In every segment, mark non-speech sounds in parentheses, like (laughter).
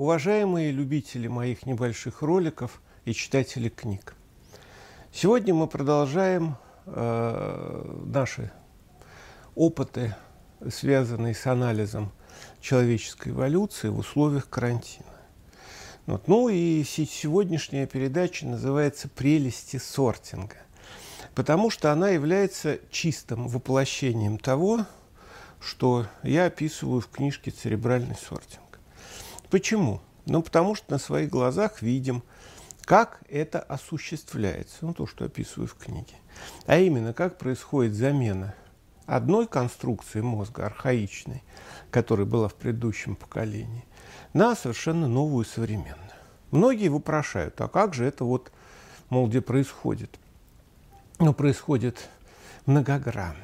уважаемые любители моих небольших роликов и читатели книг. Сегодня мы продолжаем э, наши опыты, связанные с анализом человеческой эволюции в условиях карантина. Вот. Ну и сегодняшняя передача называется «Прелести сортинга», потому что она является чистым воплощением того, что я описываю в книжке «Церебральный сортинг». Почему? Ну, потому что на своих глазах видим, как это осуществляется, ну, то, что описываю в книге. А именно, как происходит замена одной конструкции мозга, архаичной, которая была в предыдущем поколении, на совершенно новую современную. Многие вопрошают, а как же это вот, мол, где происходит? Ну, происходит многогранно.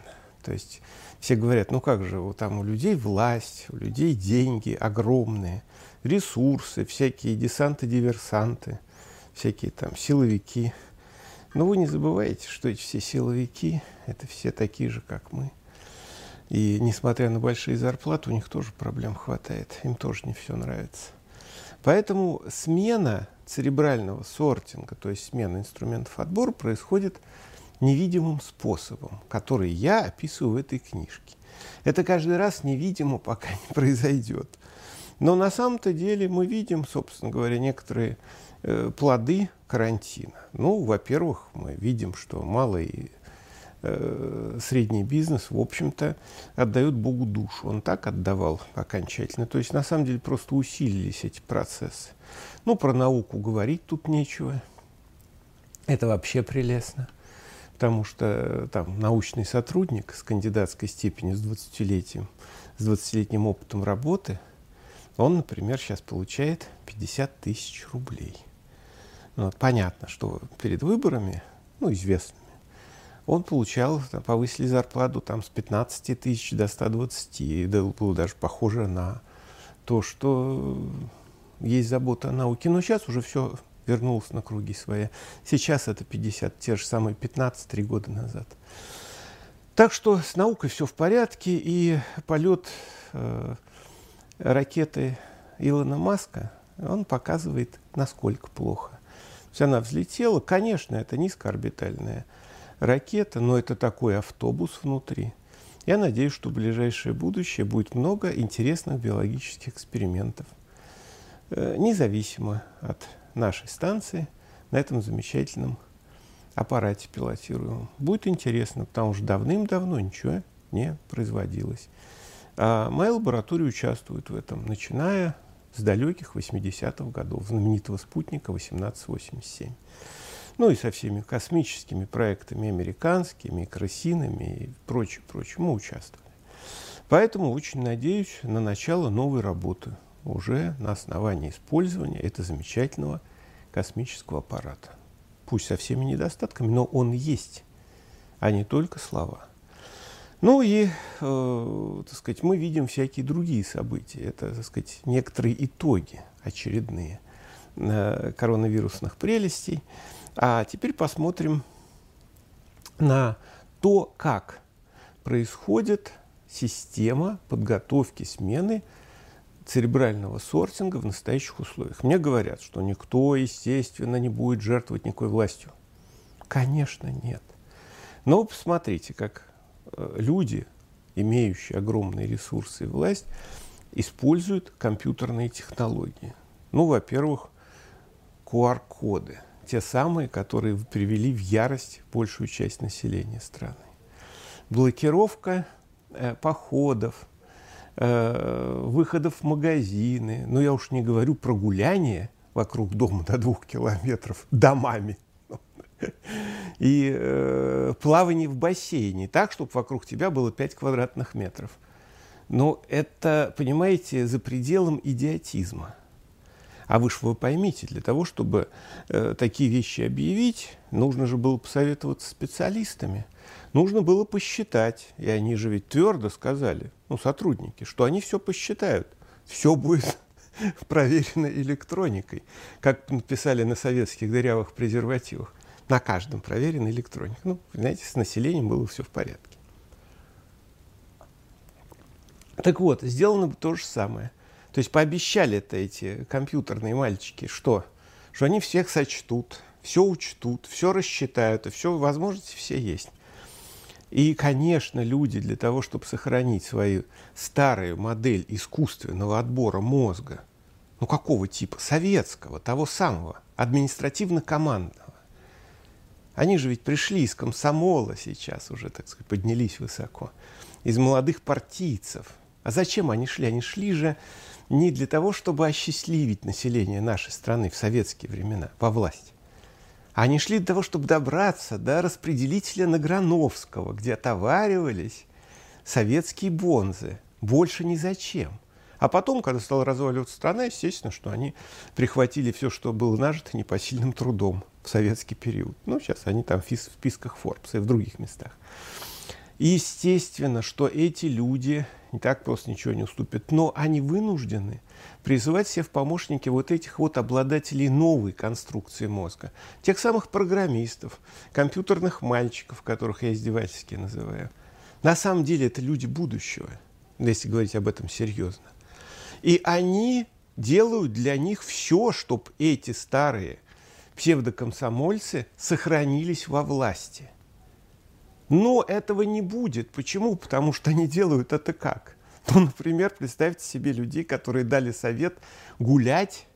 То есть все говорят, ну как же, вот там у людей власть, у людей деньги огромные, ресурсы, всякие десанты-диверсанты, всякие там силовики. Но вы не забывайте, что эти все силовики – это все такие же, как мы. И несмотря на большие зарплаты, у них тоже проблем хватает, им тоже не все нравится. Поэтому смена церебрального сортинга, то есть смена инструментов отбора, происходит – невидимым способом, который я описываю в этой книжке. Это каждый раз невидимо, пока не (laughs) произойдет. Но на самом-то деле мы видим, собственно говоря, некоторые э, плоды карантина. Ну, во-первых, мы видим, что малый э, средний бизнес, в общем-то, отдает Богу душу. Он так отдавал окончательно. То есть, на самом деле, просто усилились эти процессы. Ну, про науку говорить тут нечего. Это вообще прелестно потому что э, там научный сотрудник с кандидатской степенью, с 20-летием, с 20-летним опытом работы, он, например, сейчас получает 50 тысяч рублей. Ну, вот, понятно, что перед выборами, ну, известными, он получал, там, повысили зарплату там, с 15 тысяч до 120, и это было даже похоже на то, что есть забота о науке. Но сейчас уже все вернулся на круги свои. Сейчас это 50, те же самые 15-3 года назад. Так что с наукой все в порядке, и полет э, ракеты Илона Маска, он показывает, насколько плохо. То есть она взлетела, конечно, это низкоорбитальная ракета, но это такой автобус внутри. Я надеюсь, что в ближайшее будущее будет много интересных биологических экспериментов, э, независимо от нашей станции на этом замечательном аппарате пилотируемом. Будет интересно, потому что давным-давно ничего не производилось. А моя лаборатория участвует в этом, начиная с далеких 80-х годов, знаменитого спутника 1887. Ну и со всеми космическими проектами американскими, крысиными и прочее, прочее мы участвовали. Поэтому очень надеюсь на начало новой работы уже на основании использования этого замечательного космического аппарата. Пусть со всеми недостатками, но он есть, а не только слова. Ну и, э, так сказать, мы видим всякие другие события. Это, так сказать, некоторые итоги очередные э, коронавирусных прелестей. А теперь посмотрим на то, как происходит система подготовки смены церебрального сортинга в настоящих условиях. Мне говорят, что никто, естественно, не будет жертвовать никакой властью. Конечно, нет. Но посмотрите, как люди, имеющие огромные ресурсы и власть, используют компьютерные технологии. Ну, во-первых, QR-коды. Те самые, которые привели в ярость большую часть населения страны. Блокировка э, походов, э, выходов в магазины. Но я уж не говорю про гуляние вокруг дома до двух километров домами. (laughs) И э, плавание в бассейне так, чтобы вокруг тебя было 5 квадратных метров. Но это, понимаете, за пределом идиотизма. А вы же вы поймите, для того, чтобы э, такие вещи объявить, нужно же было посоветоваться специалистами – Нужно было посчитать, и они же ведь твердо сказали, ну, сотрудники, что они все посчитают. Все будет (laughs) проверено электроникой, как написали на советских дырявых презервативах. На каждом проверена электроника. Ну, знаете, с населением было все в порядке. Так вот, сделано бы то же самое. То есть пообещали это эти компьютерные мальчики, что? Что они всех сочтут, все учтут, все рассчитают, и все возможности все есть. И, конечно, люди для того, чтобы сохранить свою старую модель искусственного отбора мозга, ну какого типа? Советского, того самого, административно-командного. Они же ведь пришли из комсомола сейчас уже, так сказать, поднялись высоко, из молодых партийцев. А зачем они шли? Они шли же не для того, чтобы осчастливить население нашей страны в советские времена, во власть. Они шли для того, чтобы добраться до распределителя Награновского, где отоваривались советские бонзы. Больше ни зачем. А потом, когда стала разваливаться страна, естественно, что они прихватили все, что было нажито непосильным трудом в советский период. Ну, сейчас они там в списках Forbes и в других местах. Естественно, что эти люди не так просто ничего не уступят, но они вынуждены призывать себе в помощники вот этих вот обладателей новой конструкции мозга, тех самых программистов, компьютерных мальчиков, которых я издевательски называю. На самом деле это люди будущего, если говорить об этом серьезно. И они делают для них все, чтобы эти старые псевдокомсомольцы сохранились во власти. Но этого не будет. Почему? Потому что они делают это как? Ну, например, представьте себе людей, которые дали совет гулять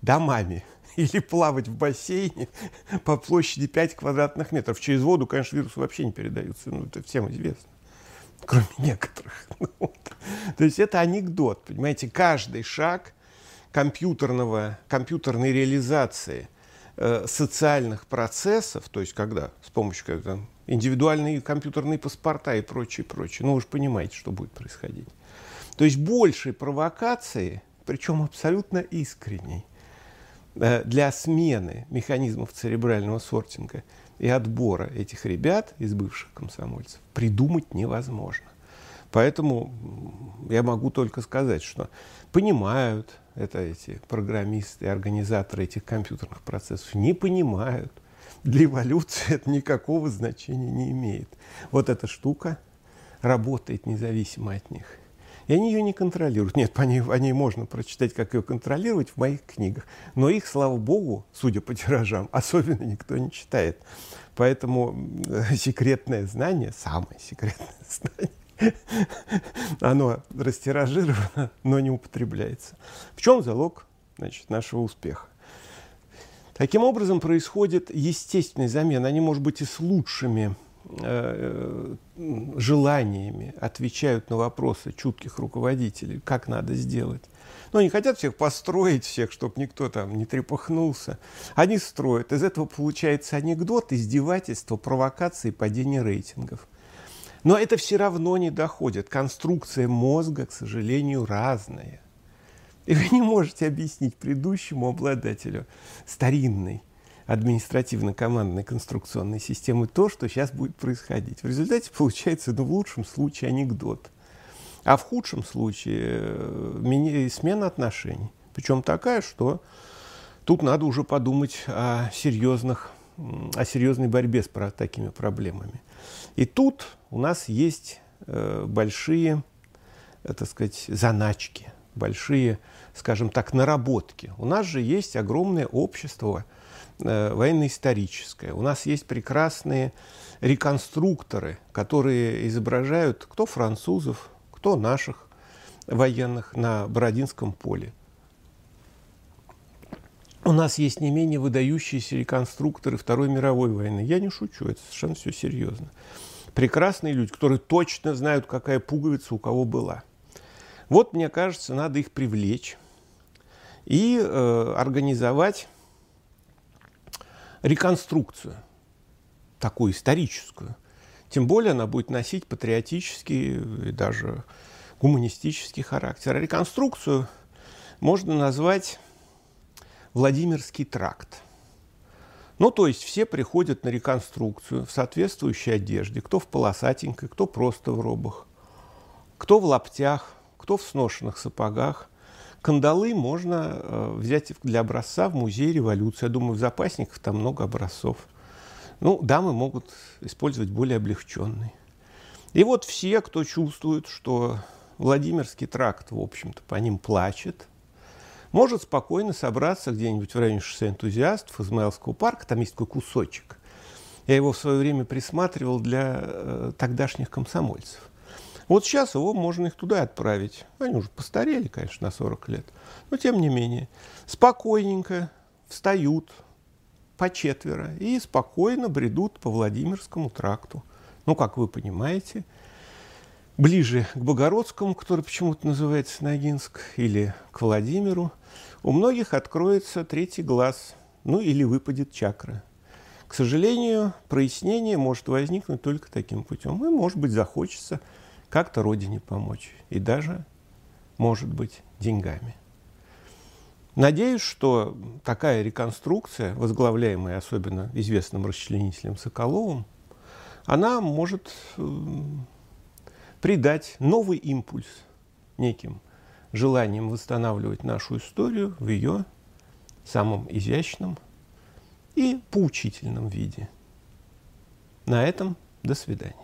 домами (laughs) или плавать в бассейне (laughs) по площади 5 квадратных метров. Через воду, конечно, вирусы вообще не передаются, ну, это всем известно, кроме некоторых. (laughs) Вот. То есть это анекдот, понимаете, каждый шаг компьютерного, компьютерной реализации э, социальных процессов, то есть когда с помощью когда, индивидуальные компьютерные паспорта и прочее, прочее, ну вы же понимаете, что будет происходить. То есть большей провокации, причем абсолютно искренней, для смены механизмов церебрального сортинга и отбора этих ребят из бывших комсомольцев придумать невозможно. Поэтому я могу только сказать, что понимают это эти программисты, организаторы этих компьютерных процессов, не понимают. Для эволюции это никакого значения не имеет. Вот эта штука работает независимо от них. И они ее не контролируют. Нет, по ней, о ней можно прочитать, как ее контролировать в моих книгах. Но их, слава богу, судя по тиражам, (laughs) особенно никто не читает. Поэтому секретное знание, самое секретное (laughs) знание, оно растиражировано, но не употребляется. В чем залог значит, нашего успеха? Таким образом происходит естественный замен. Они, может быть, и с лучшими Э, желаниями отвечают на вопросы чутких руководителей, как надо сделать. Но они хотят всех построить, всех, чтобы никто там не трепыхнулся. Они строят. Из этого получается анекдот, издевательство, провокации, падение рейтингов. Но это все равно не доходит. Конструкция мозга, к сожалению, разная. И вы не можете объяснить предыдущему обладателю старинной административно-командной конструкционной системы то, что сейчас будет происходить. В результате получается, ну, в лучшем случае анекдот, а в худшем случае э, смена отношений. Причем такая, что тут надо уже подумать о серьезных, о серьезной борьбе с такими проблемами. И тут у нас есть э, большие, э, так сказать, заначки, большие, скажем так, наработки. У нас же есть огромное общество военно-историческое. У нас есть прекрасные реконструкторы, которые изображают кто французов, кто наших военных на Бородинском поле. У нас есть не менее выдающиеся реконструкторы Второй мировой войны. Я не шучу, это совершенно все серьезно. Прекрасные люди, которые точно знают, какая пуговица у кого была. Вот, мне кажется, надо их привлечь и э, организовать реконструкцию, такую историческую. Тем более она будет носить патриотический и даже гуманистический характер. Реконструкцию можно назвать Владимирский тракт. Ну, то есть все приходят на реконструкцию в соответствующей одежде. Кто в полосатенькой, кто просто в робах, кто в лаптях, кто в сношенных сапогах. Кандалы можно э, взять для образца в музее революции. Я думаю, в запасниках там много образцов. Ну, дамы могут использовать более облегченный. И вот все, кто чувствует, что Владимирский тракт, в общем-то, по ним плачет, может спокойно собраться где-нибудь в районе шоссе энтузиастов Измаилского парка, там есть такой кусочек. Я его в свое время присматривал для э, тогдашних комсомольцев. Вот сейчас его можно их туда отправить. Они уже постарели, конечно, на 40 лет. Но тем не менее, спокойненько встают по четверо и спокойно бредут по Владимирскому тракту. Ну, как вы понимаете, ближе к Богородскому, который почему-то называется Ногинск, или к Владимиру, у многих откроется третий глаз, ну или выпадет чакра. К сожалению, прояснение может возникнуть только таким путем. И, может быть, захочется как-то Родине помочь. И даже, может быть, деньгами. Надеюсь, что такая реконструкция, возглавляемая особенно известным расчленителем Соколовым, она может придать новый импульс неким желанием восстанавливать нашу историю в ее самом изящном и поучительном виде. На этом до свидания.